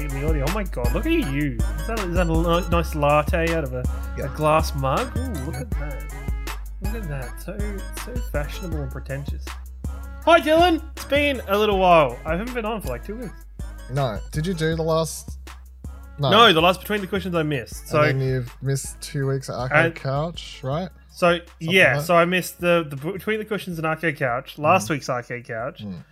in the audio. Oh my god, look at you! Is that, is that a nice latte out of a, Yeah. a glass mug? Ooh, look at that! Look at that! So so fashionable and pretentious. Hi Dylan, it's been a little while. I haven't been on for like two weeks. No. Did you do the last? No. No, the last between the cushions I missed. So and then you've missed two weeks at Arcade Couch, right? So yeah, like so I missed the, the between the cushions and arcade couch last week's arcade couch, Mm.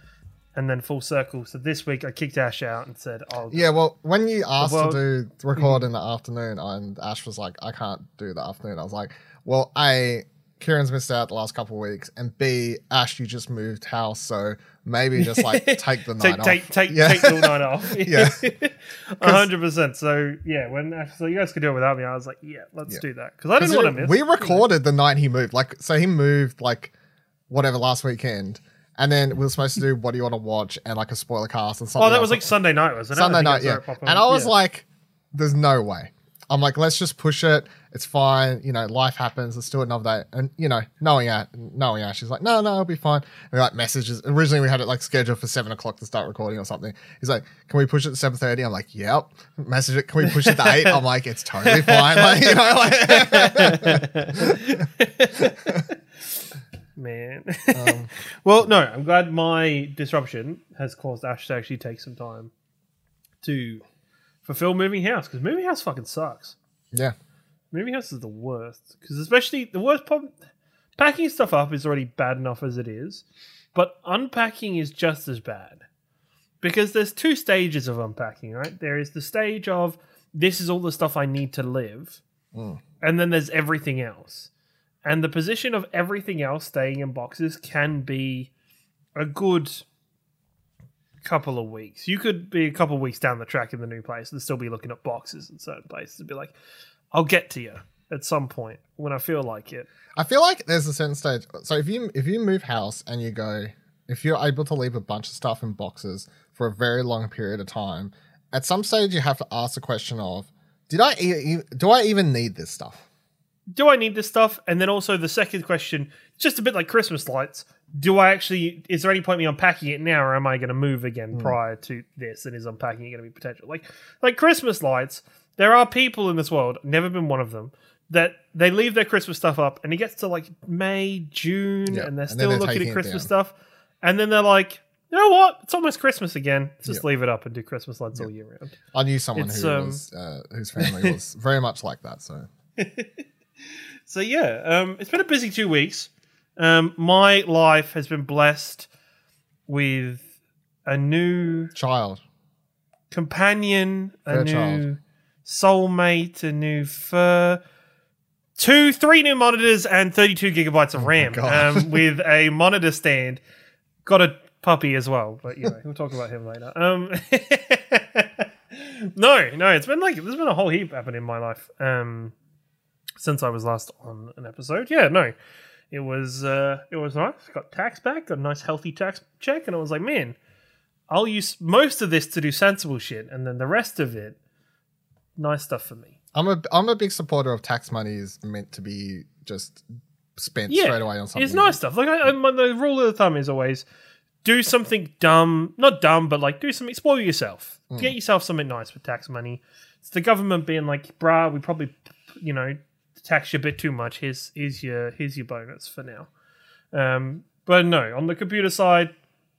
And then full circle. So this week I kicked Ash out and said, "Oh Yeah. Well, when you asked Well- to do record in the afternoon, and Ash was like, "I can't do the afternoon," I was like, "Well, a Ciaran's missed out the last couple of weeks, and B, Ash, you just moved house, so maybe just like take the night take off." take take Yeah. take the night off." Yeah. a hundred percent. So yeah, when Ash said you guys could do it without me, I was like, "Yeah, let's Yeah. do that," because I didn't want to miss. We recorded the night he moved. Like, so he moved like whatever last weekend, and then we were supposed to do what do you want to watch and like a spoiler cast and something. Oh, that else. was like Sunday night, wasn't it? Sunday night, yeah. And. I was Yeah. like, "There's no way." I'm like, "Let's just push it. It's fine. You know, life happens. Let's do it another day." And you know, knowing Ash, knowing Ash, she's like, "No, no, it'll be fine." And we like messages. Originally, we had it like scheduled for seven o'clock to start recording or something. He's like, "Can we push it to seven 30? I'm like, "Yep." Message it. Can we push it to eight? I'm like, "It's totally fine." Like, you know, like. man. Um, well, no, I'm glad my disruption has caused Ash to actually take some time to fulfill moving house because moving house fucking sucks. yeah. Moving house is the worst because especially the worst problem. Packing stuff up is already bad enough as it is, but unpacking is just as bad because there's two stages of unpacking. Right, there is the stage of this is all the stuff I need to live, Mm. and then there's everything else. And the position of everything else staying in boxes can be a good couple of weeks. You could be a couple of weeks down the track in the new place and still be looking at boxes in certain places and be like, I'll get to you at some point when I feel like it. I feel like there's a certain stage. So if you if you move house and you go, if you're able to leave a bunch of stuff in boxes for a very long period of time, at some stage you have to ask the question of, did I do I even need this stuff? Do I need this stuff? And then also the second question, just a bit like Christmas lights, do I actually is there any point me unpacking it now or am I gonna move again prior to this and is unpacking it gonna be potential? Like like Christmas lights, there are people in this world, never been one of them, that they leave their Christmas stuff up and it gets to like May, June, Yeah, and they're still they're looking at Christmas stuff. And then they're like, you know what? It's almost Christmas again. Let's just Yeah. leave it up and do Christmas lights all year round. I knew someone It's, who um, was uh, whose family was very much like that. So So yeah, um, it's been a busy two weeks. Um, my life has been blessed with a new child, companion, a new child. soulmate, a new fur, two, three new monitors, and thirty-two gigabytes of RAM. Oh God. Um, with a monitor stand. Got a puppy as well, but you know we'll talk about him later. Um, no, no, it's been like there's been a whole heap happening in my life. Um, since I was last on an episode. Yeah, no, it was uh, it was nice. Got tax back, got a nice healthy tax check, and I was like, man, I'll use most of this to do sensible shit, and then the rest of it, nice stuff for me. I'm a I'm a big supporter of tax money is meant to be just spent Yeah, straight away on something. It's nice stuff. Like I, I, my, the rule of the thumb is always do something dumb, not dumb, but like do something, spoil yourself, Mm. get yourself something nice with tax money. It's the government being like, bruh, we probably, you know, tax you a bit too much. Here's here's your here's your bonus for now. Um, but no, on the computer side,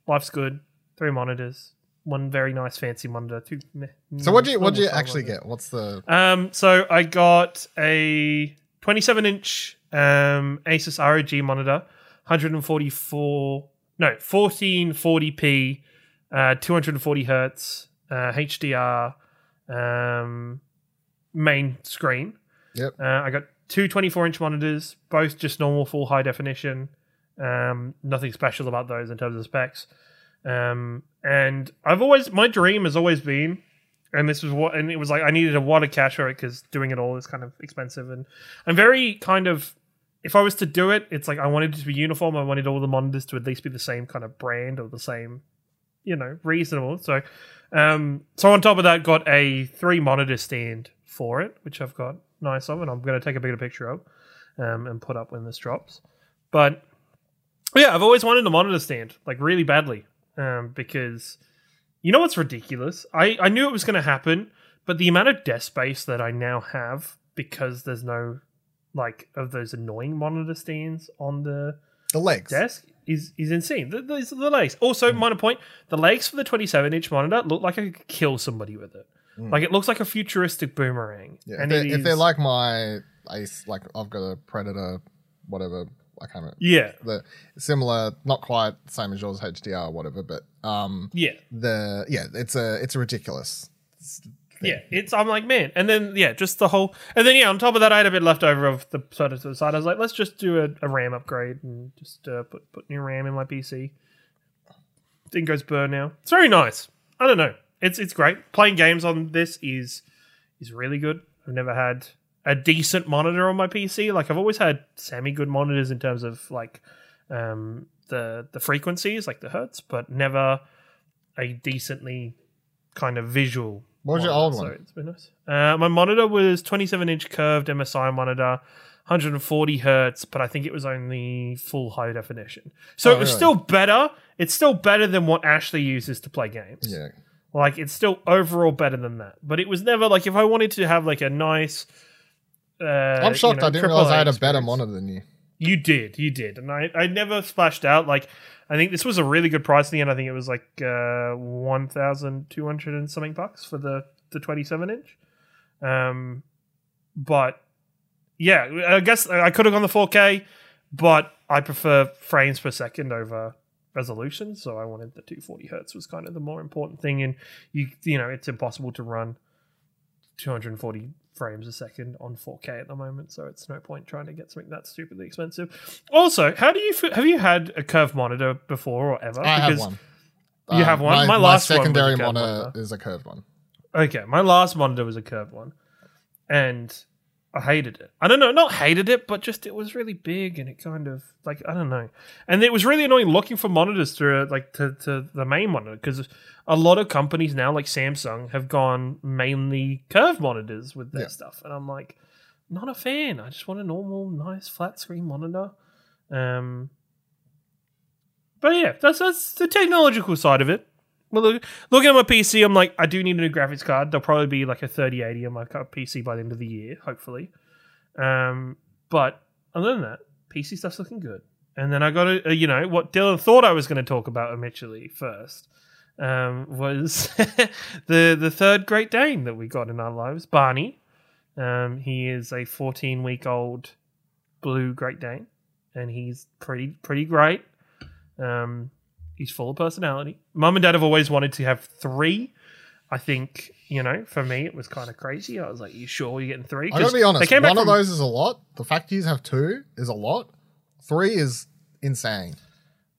life's good. Three monitors, one very nice fancy monitor. Two. meh, So what do you what do you actually size get? What's the um, so I got a 27 inch um, Asus ROG monitor, 144, no, 1440p, uh, 240 hertz, uh, HDR, um, main screen. Yep. Uh, I got two 24 inch monitors, both just normal full high definition. Um, nothing special about those in terms of specs. Um, and I've always, my dream has always been, and this was what, and it was like I needed a lot of cash for it because doing it all is kind of expensive. And I'm very kind of, if I was to do it, it's like I wanted it to be uniform. I wanted all the monitors to at least be the same kind of brand or the same, you know, reasonable. So, um, so on top of that, got a three monitor stand for it, which I've got nice of, and I'm going to take a bigger picture of, um, and put up when this drops. But yeah, I've always wanted a monitor stand, like really badly, um, because You know what's ridiculous? I, I knew it was going to happen, but the amount of desk space that I now have because there's no like of those annoying monitor stands on the The legs. desk is is insane. The, the, the legs. Also, minor point: the legs for the 27 inch monitor look like I could kill somebody with it. Mm. Like it looks like a futuristic boomerang. Yeah, and if, they're, if they're like my ace, like I've got a predator, whatever. I can't remember. yeah, The similar, not quite same as yours, HDR or whatever, but um, yeah, the yeah, it's a it's a ridiculous. yeah. It's I'm like man, and then yeah, just the whole, and then yeah, on top of that, I had a bit left over of the sort of to the side. I was like, let's just do a, a RAM upgrade and just uh, put put new RAM in my PC. Thing goes burn now. It's very nice. I don't know. It's it's great. Playing games on this is is really good. I've never had a decent monitor on my PC. Like I've always had semi good monitors in terms of like um, the the frequencies, like the hertz, but never a decently kind of visual. What was your old one? So it's been nice. Uh, my monitor was 27 inch curved MSI monitor. 140 hertz, but I think it was only full high definition. So Oh, it was really? still better. It's still better than what Ashley uses to play games. Yeah, Like it's still overall better than that. But it was never like if I wanted to have like a nice. Uh, I'm shocked. you know, I didn't realize I had a better experience. monitor than you. You did, you did, and I, I never splashed out. Like I think this was a really good price in the end. I think it was like uh, one thousand two hundred and something bucks for the the twenty seven inch. Um, but yeah, I guess I could have gone the four K, but I prefer frames per second over resolution. So I wanted the two forty hertz was kind of the more important thing, and you you know it's impossible to run two hundred and forty frames a second on 4K at the moment, so it's no point trying to get something that's stupidly expensive. Also, how do you f- have you had a curved monitor before or ever? I have one. You have uh, one? My, My last one secondary monitor monitor. is a curved one. Okay, my last monitor was a curved one, and I hated it. I don't know, not hated it, but just it was really big and it kind of like I don't know, and it was really annoying looking for monitors to like to, to the main monitor because a lot of companies now, like Samsung, have gone mainly curved monitors with their Yeah. stuff, and I'm like, not a fan. I just want a normal, nice flat screen monitor. Um, but yeah, that's that's the technological side of it. Well, look, looking at my PC, I'm like, I do need a new graphics card. There'll probably be like a 3080 on my PC by the end of the year, hopefully. Um, but other than that, PC stuff's looking good. And then I got a, a you know, what Dylan thought I was going to talk about initially first um, was the the third Great Dane that we got in our lives, Barney. Um, he is a 14 week old blue Great Dane, and he's pretty pretty great. Um, he's full of personality. Mum and Dad have always wanted to have three. I think you know, for me, it was kind of crazy. I was like, "You sure you're getting three? I gotta be honest. One of those is a lot. The fact you have two is a lot. Three is insane.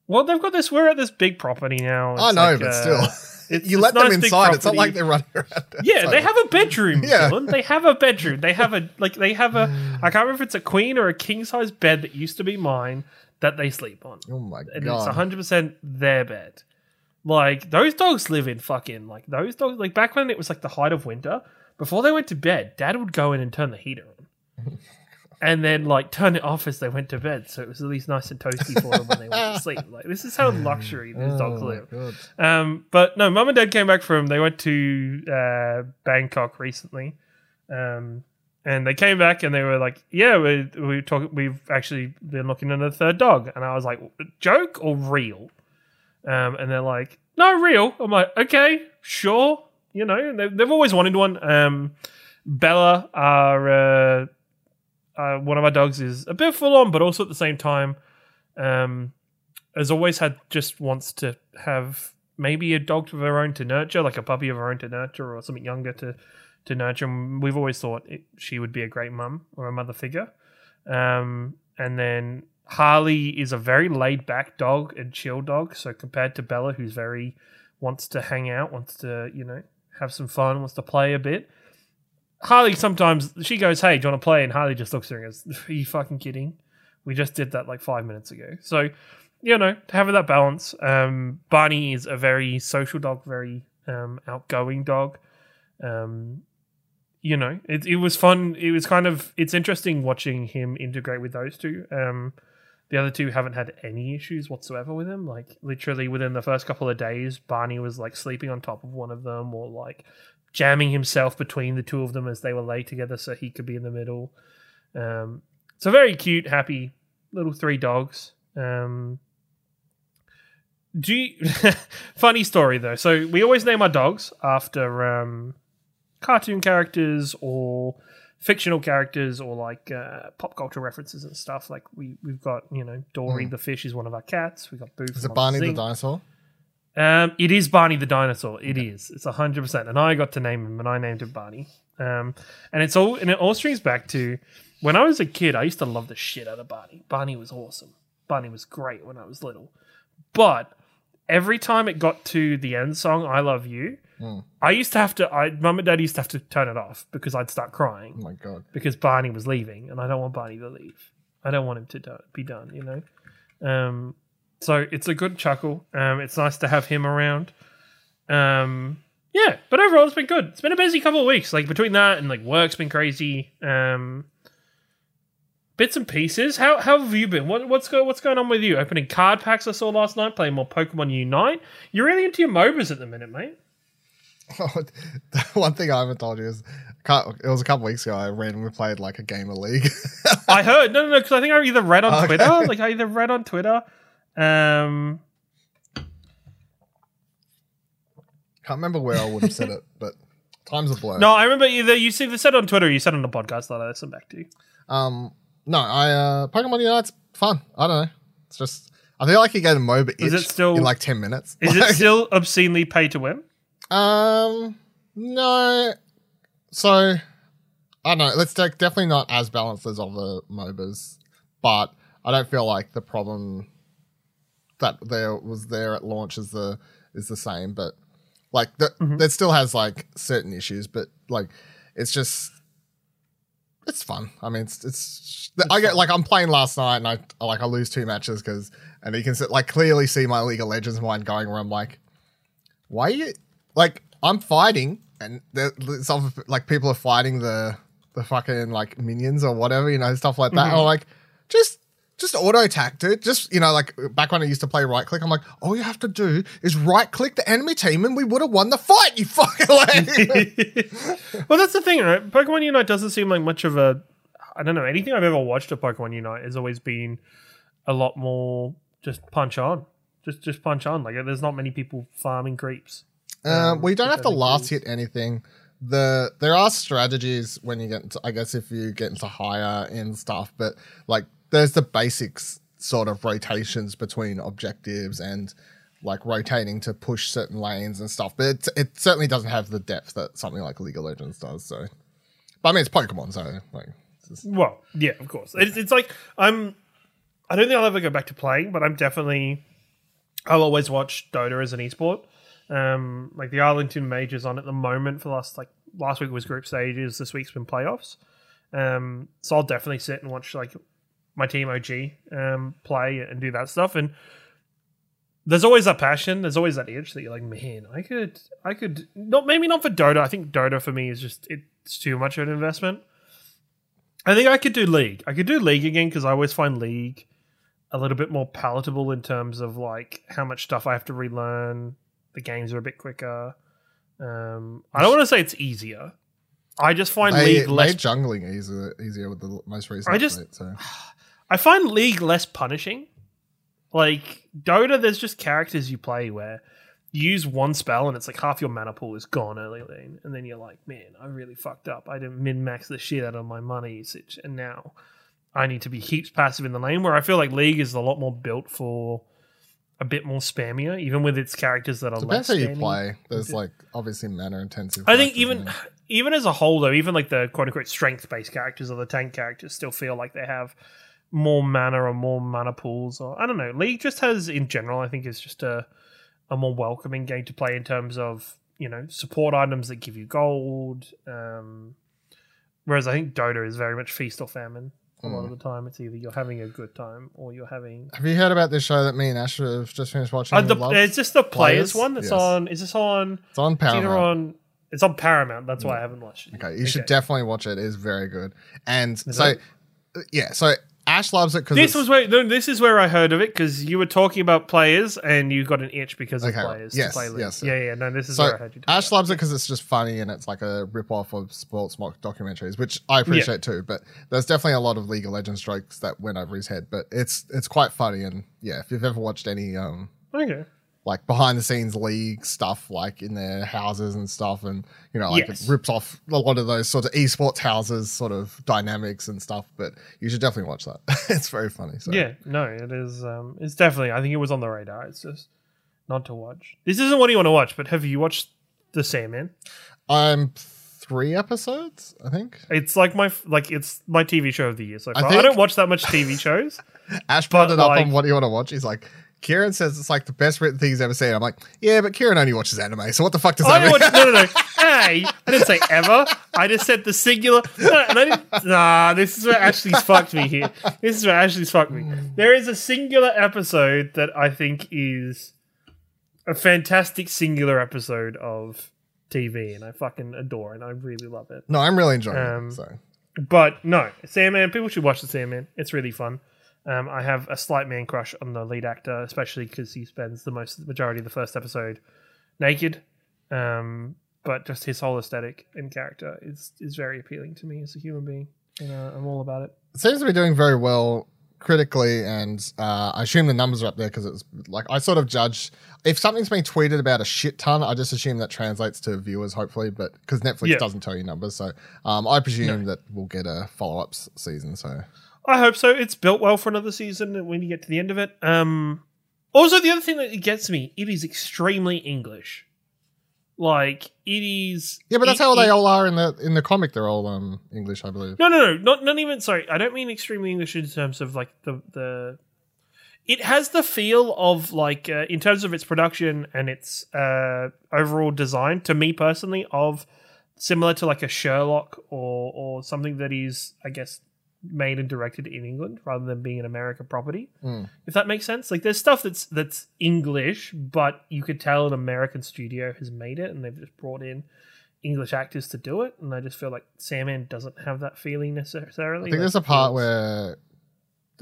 Well, they've got this. We're at this big property now. I know, like, but uh, still, it's you let them nice inside. It's not like they're running around. Yeah, they have a bedroom, Yeah. Dylan. They have a bedroom. They have a like they have a I can't remember if it's a queen or a king size bed that used to be mine that they sleep on. Oh my And god! it's hundred percent their bed. Like those dogs live in fucking like those dogs like back when it was like the height of winter, before they went to bed, dad would go in and turn the heater on. and then like turn it off as they went to bed, so it was at least nice and toasty for them when they went to sleep. Like this is how luxury these dogs Oh my live. Um, but no, mum and dad came back from. They went to uh, Bangkok recently, um, and they came back and they were like, "Yeah, we we talk. We've actually been looking at a third dog." And I was like, "Joke or real?" Um, and they're like, "No, real." I'm like, "Okay, sure." You know, they've, they've always wanted one. Um, Bella, our uh, uh, one of our dogs, is a bit full on, but also at the same time, um, has always had just wants to have maybe a dog of her own to nurture, like a puppy of her own to nurture, or something younger to to nurture. And we've always thought it, she would be a great mum or a mother figure. Um, and then Harley is a very laid back dog and chill dog. So compared to Bella, who's very wants to hang out, wants to you know have some fun, wants to play a bit. Harley sometimes she goes, "Hey, do you want to play?" And Harley just looks at her and goes, "Are you fucking kidding?" We just did that like five minutes ago. So you know, having that balance. Um, Barney is a very social dog, very um, outgoing dog. Um, you know, it, it was fun. It was kind of it's interesting watching him integrate with those two. Um, The other two haven't had any issues whatsoever with him. Like literally within the first couple of days, Barney was like sleeping on top of one of them or like jamming himself between the two of them as they were laid together so he could be in the middle. Um, so very cute, happy little three dogs. Um, do you, funny story though. So we always name our dogs after um, cartoon characters or fictional characters or like uh, pop culture references and stuff. Like we we've got you know Dory Mm. the fish is one of our cats. We got Boo. Is it Barney the Zing. dinosaur? Um, it is Barney the dinosaur. It is. It's hundred percent. And I got to name him, and I named him Barney. Um, and it's all and it all strings back to when I was a kid. I used to love the shit out of Barney. Barney was awesome. Barney was great when I was little. But every time it got to the end song, "I Love You," Hmm. I used to have to. I mum and dad used to have to turn it off because I'd start crying Oh my god. because Barney was leaving, and I don't want Barney to leave. I don't want him to do- be done, you know. Um, so it's a good chuckle. Um, it's nice to have him around. Um, yeah, but overall, it's been good. It's been a busy couple of weeks. Like between that and like work's been crazy. Um, bits and pieces. How how have you been? What, what's go, what's going on with you? Opening card packs I saw last night. Playing more Pokemon Unite. You're really into your MOBAs at the minute, mate. one thing I haven't told you is, it was a couple weeks ago. I randomly played like a game of League. I heard no, no, no, because I think I either read on Okay. Twitter, like I either read on Twitter. Um, Can't remember where I would have said it, but time's a blur. no, I remember either you see the said on Twitter, or you said on the podcast that I listened back to. You. Um, no, I uh, Pokemon Unite's fun. I don't know. It's just I feel like you get a MOBA itch Is it still- in like ten minutes. Is Like, it still obscenely pay to win? Um, no. So I don't know. Let's take definitely not as balanced as other MOBAs, but I don't feel like the problem that there was there at launch is the is the same. But like the, Mhm. that still has like certain issues, but like it's just it's fun. I mean, it's it's, I get like I'm playing last night and I I, like I lose two matches because and you can sit, like clearly see my League of Legends mind going where I'm like, why are you like I'm fighting and other like people are fighting the the fucking like minions or whatever you know stuff like that. Mhm. I'm like just. Just auto attack, it. Just you know, like back when I used to play right click, I'm like, all you have to do is right click the enemy team, and we would have won the fight. You fucking like. well, that's the thing, right? Pokemon Unite doesn't seem like much of a. I don't know. Anything I've ever watched of Pokemon Unite has always been a lot more just punch on, just just punch on. Like there's not many people farming creeps. Um, we don't have to last hit anything. The there are strategies when you get into I guess if you get into higher end stuff, but like there's the basics sort of rotations between objectives and like rotating to push certain lanes and stuff. But it, it certainly doesn't have the depth that something like League of Legends does. So, but I mean it's Pokemon, so like just- Well, yeah, of course. It's, it's like I'm. I don't think I'll ever go back to playing, but I'm definitely. I'll always watch Dota as an esport. Um, like the Arlington Majors on at the moment for last like last week was group stages. This week's been playoffs. Um, so I'll definitely sit and watch like my team OG um, play and do that stuff. And there's always that passion. There's always that itch that you're like, man, I could, I could not maybe not for Dota. I think Dota for me is just it's too much of an investment. I think I could do League. I could do League again because I always find League a little bit more palatable in terms of like how much stuff I have to relearn. The games are a bit quicker. Um, I don't want to say it's easier. I just find they League less jungling easier easier with the most recent I just- update. So I find League less punishing. Like Dota, there's just characters you play where you use one spell and it's like half your mana pool is gone early lane, and then you're like, man, I really fucked up. I didn't min max the shit out of my mana usage, and now I need to be heaps passive in the lane. Where I feel like League is a lot more built for a bit more spammier, even with its characters that are depends less how you play. There's like obviously mana intensive. I think even even as a whole though, even like the quote unquote strength based characters or the tank characters still feel like they have more mana or more mana pools or I don't know. League just has in general, I think is just a a more welcoming game to play in terms of, you know, support items that give you gold. Um whereas I think Dota is very much feast or famine. A lot of Hmm. the time, it's either you're having a good time or you're having. Have you heard about this show that me and Ash have just finished watching? Uh, the, Love? it's just the players, Players? one that's Yes. on. Is this on? it's on It's Paramount. on. It's on Paramount. That's why I haven't watched it. Okay, you should definitely watch it. It is very good. And Is so, it? uh, yeah, so Ash loves it because This was where no, this is where I heard of it because you were talking about players and you got an itch because of Okay, players yes, to play yes, yeah, yeah. No, this is so where I heard you. Ash about loves it because it's just funny and it's like a rip off of sports mock documentaries, which I appreciate too. But there's definitely a lot of League of Legends jokes that went over his head. But it's it's quite funny and yeah, if you've ever watched any um. Okay. Like behind the scenes league stuff like in their houses and stuff and you know like Yes. it rips off a lot of those sort of esports houses sort of dynamics and stuff but you should definitely watch that it's very funny so Yeah, no, it is. Um, it's definitely. I think it was on the radar. It's just not to watch. This isn't what you want to watch, but have you watched The Sandman? i'm three episodes i think It's like my like it's my TV show of the year so I far. I, think- don't watch that much TV shows. ash brought it up like- on what do you want to watch he's like Ciaran says it's like the best written thing he's ever seen. I'm like, yeah, but Ciaran only watches anime, so what the fuck does I that mean? watch, no, no, no. Hey, I didn't say ever. I just said the singular. No, and I didn't, nah, this is where Ashley's fucked me here. This is where Ashley's fucked me. There is a singular episode that I think is a fantastic singular episode of TV, and I fucking adore, and I really love it. no, I'm really enjoying Um, it. So But no, Sandman. People should watch the Sandman. It's really fun. Um, I have a slight man crush on the lead actor, especially because he spends the most majority of the first episode naked. Um, but just his whole aesthetic and character is is very appealing to me as a human being, and uh, I'm all about it. it seems to be doing very well critically, and uh, I assume the numbers are up there because it's like I sort of judge if something's being tweeted about a shit ton, I just assume that translates to viewers, hopefully, but because Netflix Yeah. doesn't tell you numbers, so um, I presume that we'll get a follow up season. So I hope so. It's built well for another season when you get to the end of it. Um, also, the other thing that gets me, it is extremely English. Like it is. yeah, but that's it- how they it- all are in the in the comic. They're all um English, I believe. No, no, no, not not even. Sorry, I don't mean extremely English in terms of like the the. It has the feel of like uh, in terms of its production and its uh, overall design. To me personally, of similar to like a Sherlock or or something that is, I guess, made and directed in England rather than being an American property. Mm. If that makes sense, like there's stuff that's that's English, but you could tell an American studio has made it, and they've just brought in English actors to do it. And I just feel like Sandman doesn't have that feeling necessarily. I think there's a part where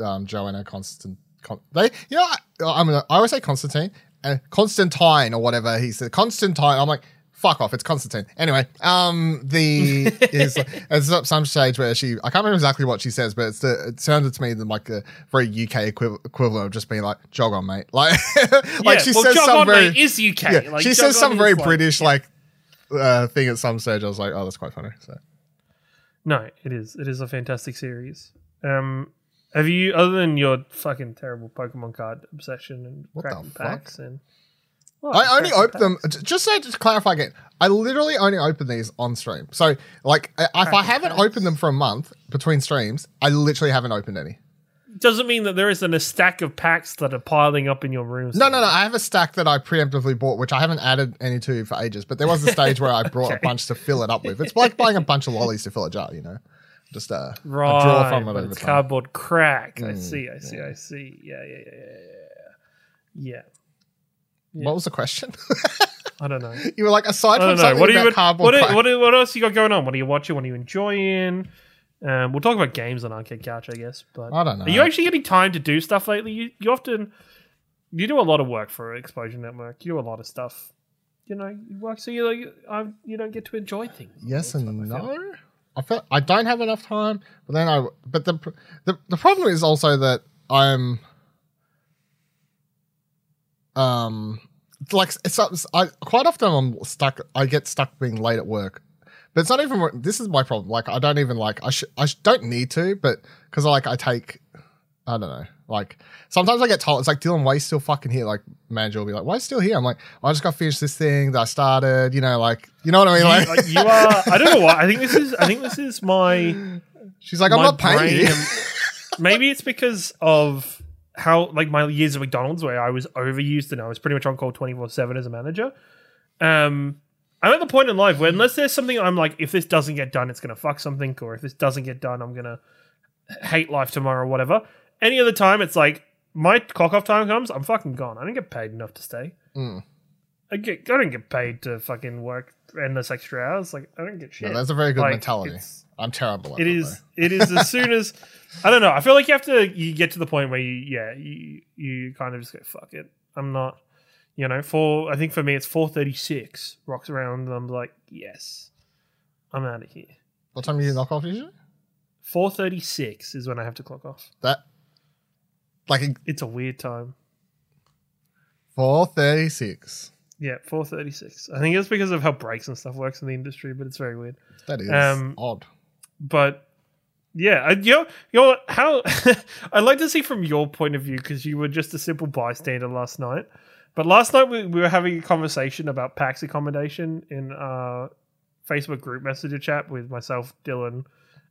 um, Johanna Constant. Con- they, you know, I, I'm gonna, I always say Constantine, uh, Constantine or whatever he said. Constantine. I'm like, fuck off, it's Constantine. Anyway, um, the is there's at some stage where she, I can't remember exactly what she says, but it's the, it sounded to me like a very UK equiv- equivalent of just being like, jog on, mate. Like, like Yeah, she well, says Jog some On, very, mate, is UK. yeah, Like, she says some very like- British like uh, thing at some stage. I was like, oh, that's quite funny. So. No, it is. It is a fantastic series. Um, have you, other than your fucking terrible Pokemon card obsession and What cracking fuck? packs and What, I only cracking open them just so to clarify again. I literally only open these on stream. So like, I- if I haven't packs. opened them for a month between streams, I literally haven't opened any. Doesn't mean that there isn't a stack of packs that are piling up in your room. No, no, no. I have a stack that I preemptively bought, which I haven't added any to for ages. But there was a stage where I brought a bunch to fill it up with. It's like buying a bunch of lollies to fill a jar, you know. Just uh, a Right, draw from it over it's time. cardboard crack. I Mm, see, I see, I see. Yeah, yeah, yeah, yeah, yeah. Yeah. What was the question? I don't know. you were like, aside from something What about you? cardboard, What, are, what, what else you got going on? What are you watching? What are you enjoying? Um, we'll talk about games on Arcade Couch, I guess. But I don't know. Are you actually getting time to do stuff lately? You, you often you do a lot of work for Explosion Network. You do a lot of stuff. You know, you work so you like, I, you don't get to enjoy things. Yes and time, I feel. no. I feel I don't have enough time, but then I. But the the the problem is also that I'm. Um, like it's, it's I quite often I'm stuck. I get stuck being late at work, but it's not even. This is my problem. Like I don't even like I should I sh- don't need to, but because like I take. I don't know. Like sometimes I get told it's like Dylan Way's still fucking here. Like manager will be like, "Why still here?" I'm like, "I just got to finish this thing that I started." You know, like you know what I mean? Like like, you are. I don't know why. I think this is. I think this is my. She's like, I'm not paying you. Maybe it's because of how like my years at McDonald's where I was overused and I was pretty much on call twenty four seven as a manager. Um, I'm at the point in life where unless there's something I'm like, if this doesn't get done, it's gonna fuck something, or if this doesn't get done, I'm gonna hate life tomorrow, or whatever. Any other time, it's like my clock off time comes, I'm fucking gone. I don't get paid enough to stay. Mm. I get I don't get paid to fucking work endless extra hours. Like I don't get shit. No, that's a very good Like, mentality. it's- I'm terrible at It it. is. It is as soon as I don't know. I feel like you have to. You get to the point where you, yeah, you you kind of just go fuck it. I'm not. You know, for I think for me it's 4:36. Rocks around. And I'm like, yes, I'm out of here. What time do you knock off usually? 4:36 is when I have to clock off. That like It's a weird time. four thirty six. Yeah, 4:36. I think it's because of how breaks and stuff works in the industry, but it's very weird. That is Um, odd. But yeah, I- you know, you know how I'd like to see from your point of view because you were just a simple bystander last night. But last night we, we were having a conversation about PAX accommodation in our Facebook group messenger chat with myself, Dylan,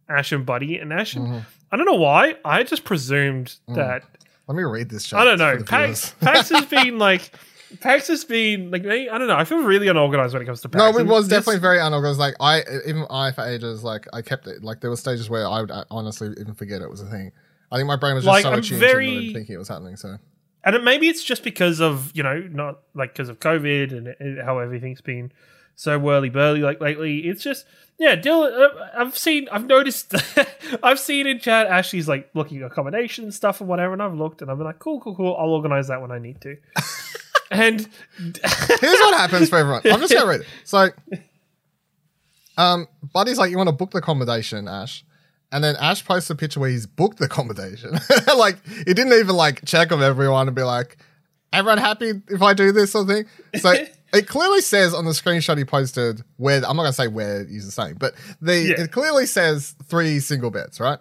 Ash, and Buddy. And Ash, and- Mhm. I don't know why, I just presumed Mm. that Let me read this. Chat I don't know. PAX. PAX has been like. PAX has been like me. I don't know. I feel really unorganized when it comes to PAX. No, it was definitely very unorganized. Like I, even I for ages, like I kept it. Like there were stages where I would uh, honestly even forget it was a thing. I think my brain was just Like, so I'm attuned very- to not thinking it was happening. So and it, maybe it's just because of you know not like because of COVID and it, how everything's been so whirly burly like lately. It's just yeah, Dylan. Uh, I've seen, I've noticed, I've seen in chat Ashley's like looking at accommodation and stuff and whatever, and I've looked and I've been like, cool, cool, cool. I'll organize that when I need to. and here's what happens for everyone. I'm just gonna read it. So, um, Buddy's like, "You want to book the accommodation, Ash?" And then Ash posts a picture where he's booked the accommodation. like he didn't even like check on everyone and be like, "Everyone happy if I do this sort of thing?" So it clearly says on the screenshot he posted where I'm not gonna say where he's the same, but the Yeah. it clearly says three single beds, right?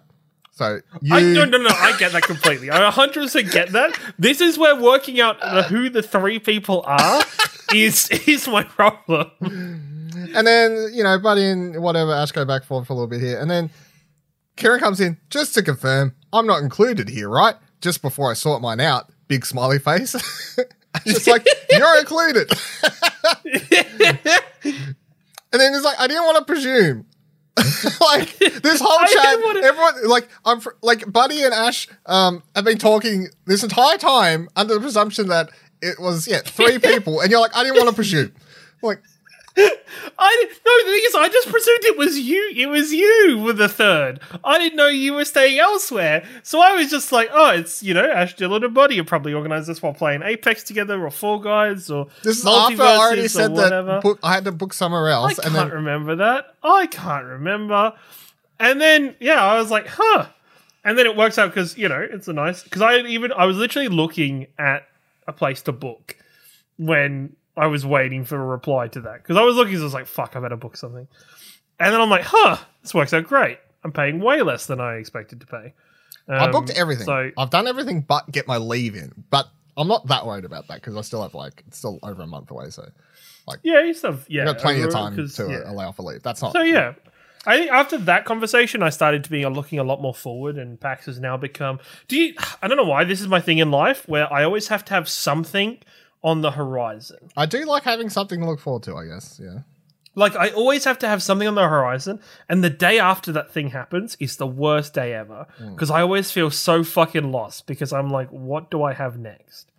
So you I no no no, I get that completely. I 100 percent get that. This is where working out the, who the three people are is is my problem. And then, you know, Buddy and whatever, Ash go back forth for a little bit here. And then Ciaran comes in, just to confirm, I'm not included here, right? Just before I sort mine out, big smiley face. just like, you're included. and then he's like, I didn't want to presume. like this whole chat, wanna- everyone like I'm fr- like Buddy and Ash um have been talking this entire time under the presumption that it was yeah three people, and you're like I didn't want to presume, like I didn't, no. The thing is, I just presumed it was you. It was you with the third. I didn't know you were staying elsewhere, so I was just like, oh, it's you know, Ash, Dylan and Buddy. You probably organized this while playing Apex together, or Fall Guys, or This is after I already said that book, I had to book somewhere else. I can't then remember that. I can't remember. And then yeah, I was like, huh. And then it works out because you know it's a nice because I even I was literally looking at a place to book when I was waiting for a reply to that because I was looking. I was like, fuck, I better book something. And then I'm like, huh, this works out great. I'm paying way less than I expected to pay. I Um, booked everything. So I've done everything but get my leave in, but I'm not that worried about that because I still have like it's still over a month away, so like yeah, you still have, yeah, got plenty of time to yeah. allow for leave. That's not. So yeah, I think after that conversation, I started to be looking a lot more forward, and PAX has now become. Do you? I don't know why this is my thing in life, where I always have to have something on the horizon. I do like having something to look forward to. I guess. Yeah. Like I always have to have something on the horizon, and the day after that thing happens is the worst day ever because I always feel so fucking lost because I'm like, what do I have next?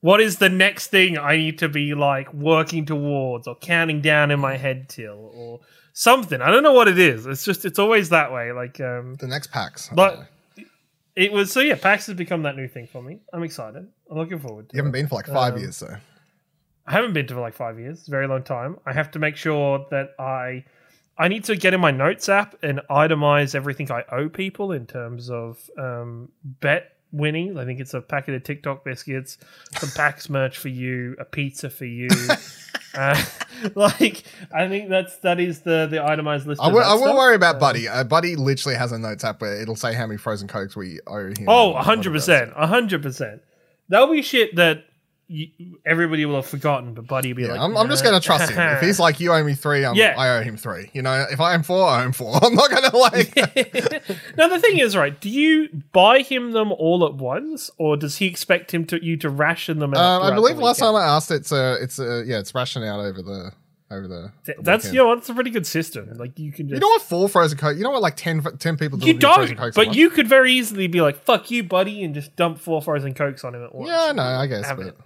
What is the next thing I need to be like working towards or counting down in my head till or something? I don't know what it is. It's just it's always that way. Like um, The next packs. but it was so yeah. PAX has become that new thing for me. I'm excited. I'm looking forward. to you haven't it. been for like five Um, years, so I haven't been to for like five years. It's a very long time. I have to make sure that I I need to get in my notes app and itemize everything I owe people in terms of um, bet winnings. I think it's a packet of Tic Toc biscuits, some PAX merch for you, a pizza for you. uh, like I think that's that is the the itemized list. I will, I will worry about Uh, Buddy. Uh, Buddy literally has a notes app where it'll say how many frozen cokes we owe him. Oh, hundred percent, hundred percent. That'll be shit that you, everybody will have forgotten, but Buddy will be Yeah, like, I'm, I'm just going to trust him. If he's like, you owe me three, I'm, Yeah. I owe him three. You know, if I owe four, I owe four. I'm not going to like. now the thing is, right? Do you buy him them all at once, or does he expect him to you to ration them out? Um, I believe the last time? I asked, it's a, it's uh, yeah, it's rationed out over the over the. Th- the that's weekend. you know that's a pretty good system. Like you can just You know what? four frozen coke. You know what? like 10, 10 people. you don't, cokes but you could very easily be like, "Fuck you, buddy," and just dump four frozen cokes on him at once. Yeah, no, I guess, but.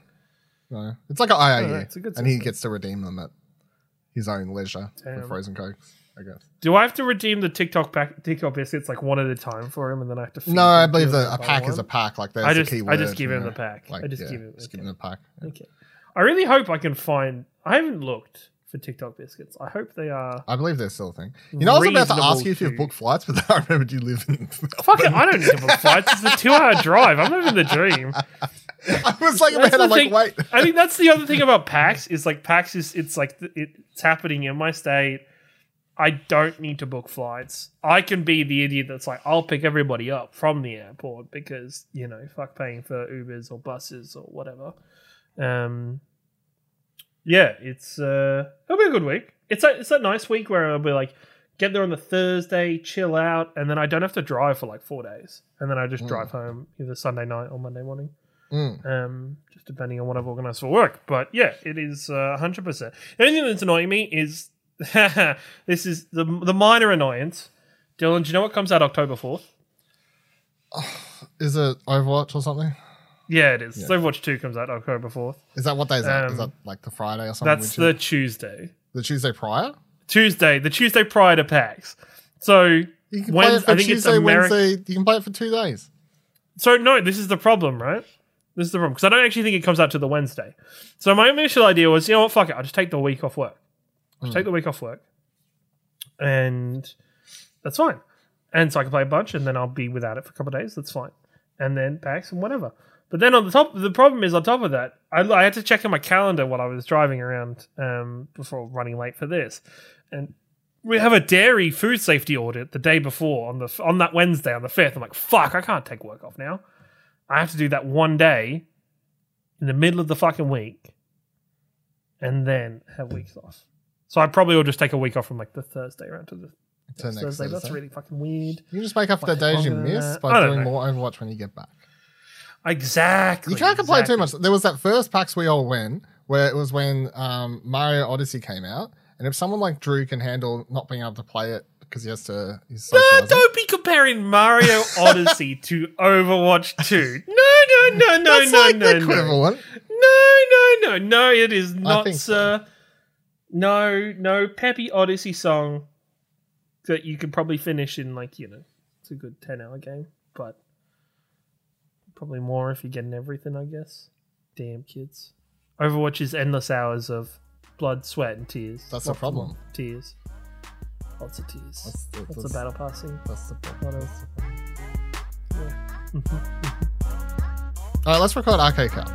No, it's like an IOU. It's a good and he system. gets to redeem them at his own leisure Damn. with frozen cokes. I guess. Do I have to redeem the Tic Toc pack, Tic Toc biscuits like one at a time for him, and then I have to? No, I believe that a pack is a pack. Like that's I just- the I just give him the know? pack. I just yeah, give him- Just okay. give him the pack. Okay. I really hope I can find. I haven't looked for Tic Toc biscuits. I hope they are. I believe they're still a thing. You know, I was about to ask you if you've booked flights, but I remembered you live in. Fuck it, I don't need to book flights. It's a two-hour drive. I'm living the dream. I was like, my That's head, I'm like, wait. I think that's the other thing about PAX is like PAX is it's like it's happening in my state. I don't need to book flights. I can be the idiot that's like, I'll pick everybody up from the airport because you know, fuck paying for Ubers or buses or whatever. Um, yeah, it's uh, it'll be a good week. It's a it's a nice week where I'll be like, get there on the Thursday, chill out, and then I don't have to drive for like four days, and then I just Mm. drive home either Sunday night or Monday morning Mm. um, just depending on what I've organised for work. But yeah, it is uh, 100%. The only thing that's annoying me is this is the, the minor annoyance. Dylan, do you know what comes out October 4th? Is it Overwatch or something? Yeah, it is. Yeah. Overwatch 2 comes out October 4th. Is that what day is that? Is Um, that like the Friday or something? That's the Tuesday. the Tuesday prior. Tuesday, the Tuesday prior to PAX. So, You can play it for I think it's Tuesday, Ameri- Wednesday. You can play it for two days. so no, this is the problem, right? This is the problem because I don't actually think it comes out to the Wednesday. So my initial idea was, you know what, fuck it, I'll just take the week off work. I'll just Hmm. take the week off work, and that's fine. And so I can play a bunch, and then I'll be without it for a couple of days. That's fine. And then packs and whatever. But then on the top, the problem is on top of that, I, I had to check in my calendar while I was driving around um, before running late for this, and we have a dairy food safety audit the day before on the on that Wednesday on the fifth. I'm like, fuck, I can't take work off now. I have to do that one day in the middle of the fucking week, and then have weeks off. So I probably will just take a week off from like the Thursday around to the next Thursday. That's really fucking weird. You just make up for the days you miss by doing know. more Overwatch when you get back. Exactly. You can't complain too much. There was that first PAX we all went where it was when um, Mario Odyssey came out, and if someone like Drew can handle not being able to play it because he has to, he's No, don't comparing Mario Odyssey to Overwatch 2. No, no, no, no, That's no, like no, the no. equivalent. No, no, no, no, it is not, think so. sir. No, no peppy Odyssey song that you could probably finish in, like, you know, it's a good 10 hour game, but probably more if you're getting everything, I guess. Damn kids. Overwatch is endless hours of blood, sweat, and tears. That's the Lots of problem. Tears. Lots of tears. That's the- that's- of battle passing. That's the. What? Yeah. All right, let's record Arcade Couch.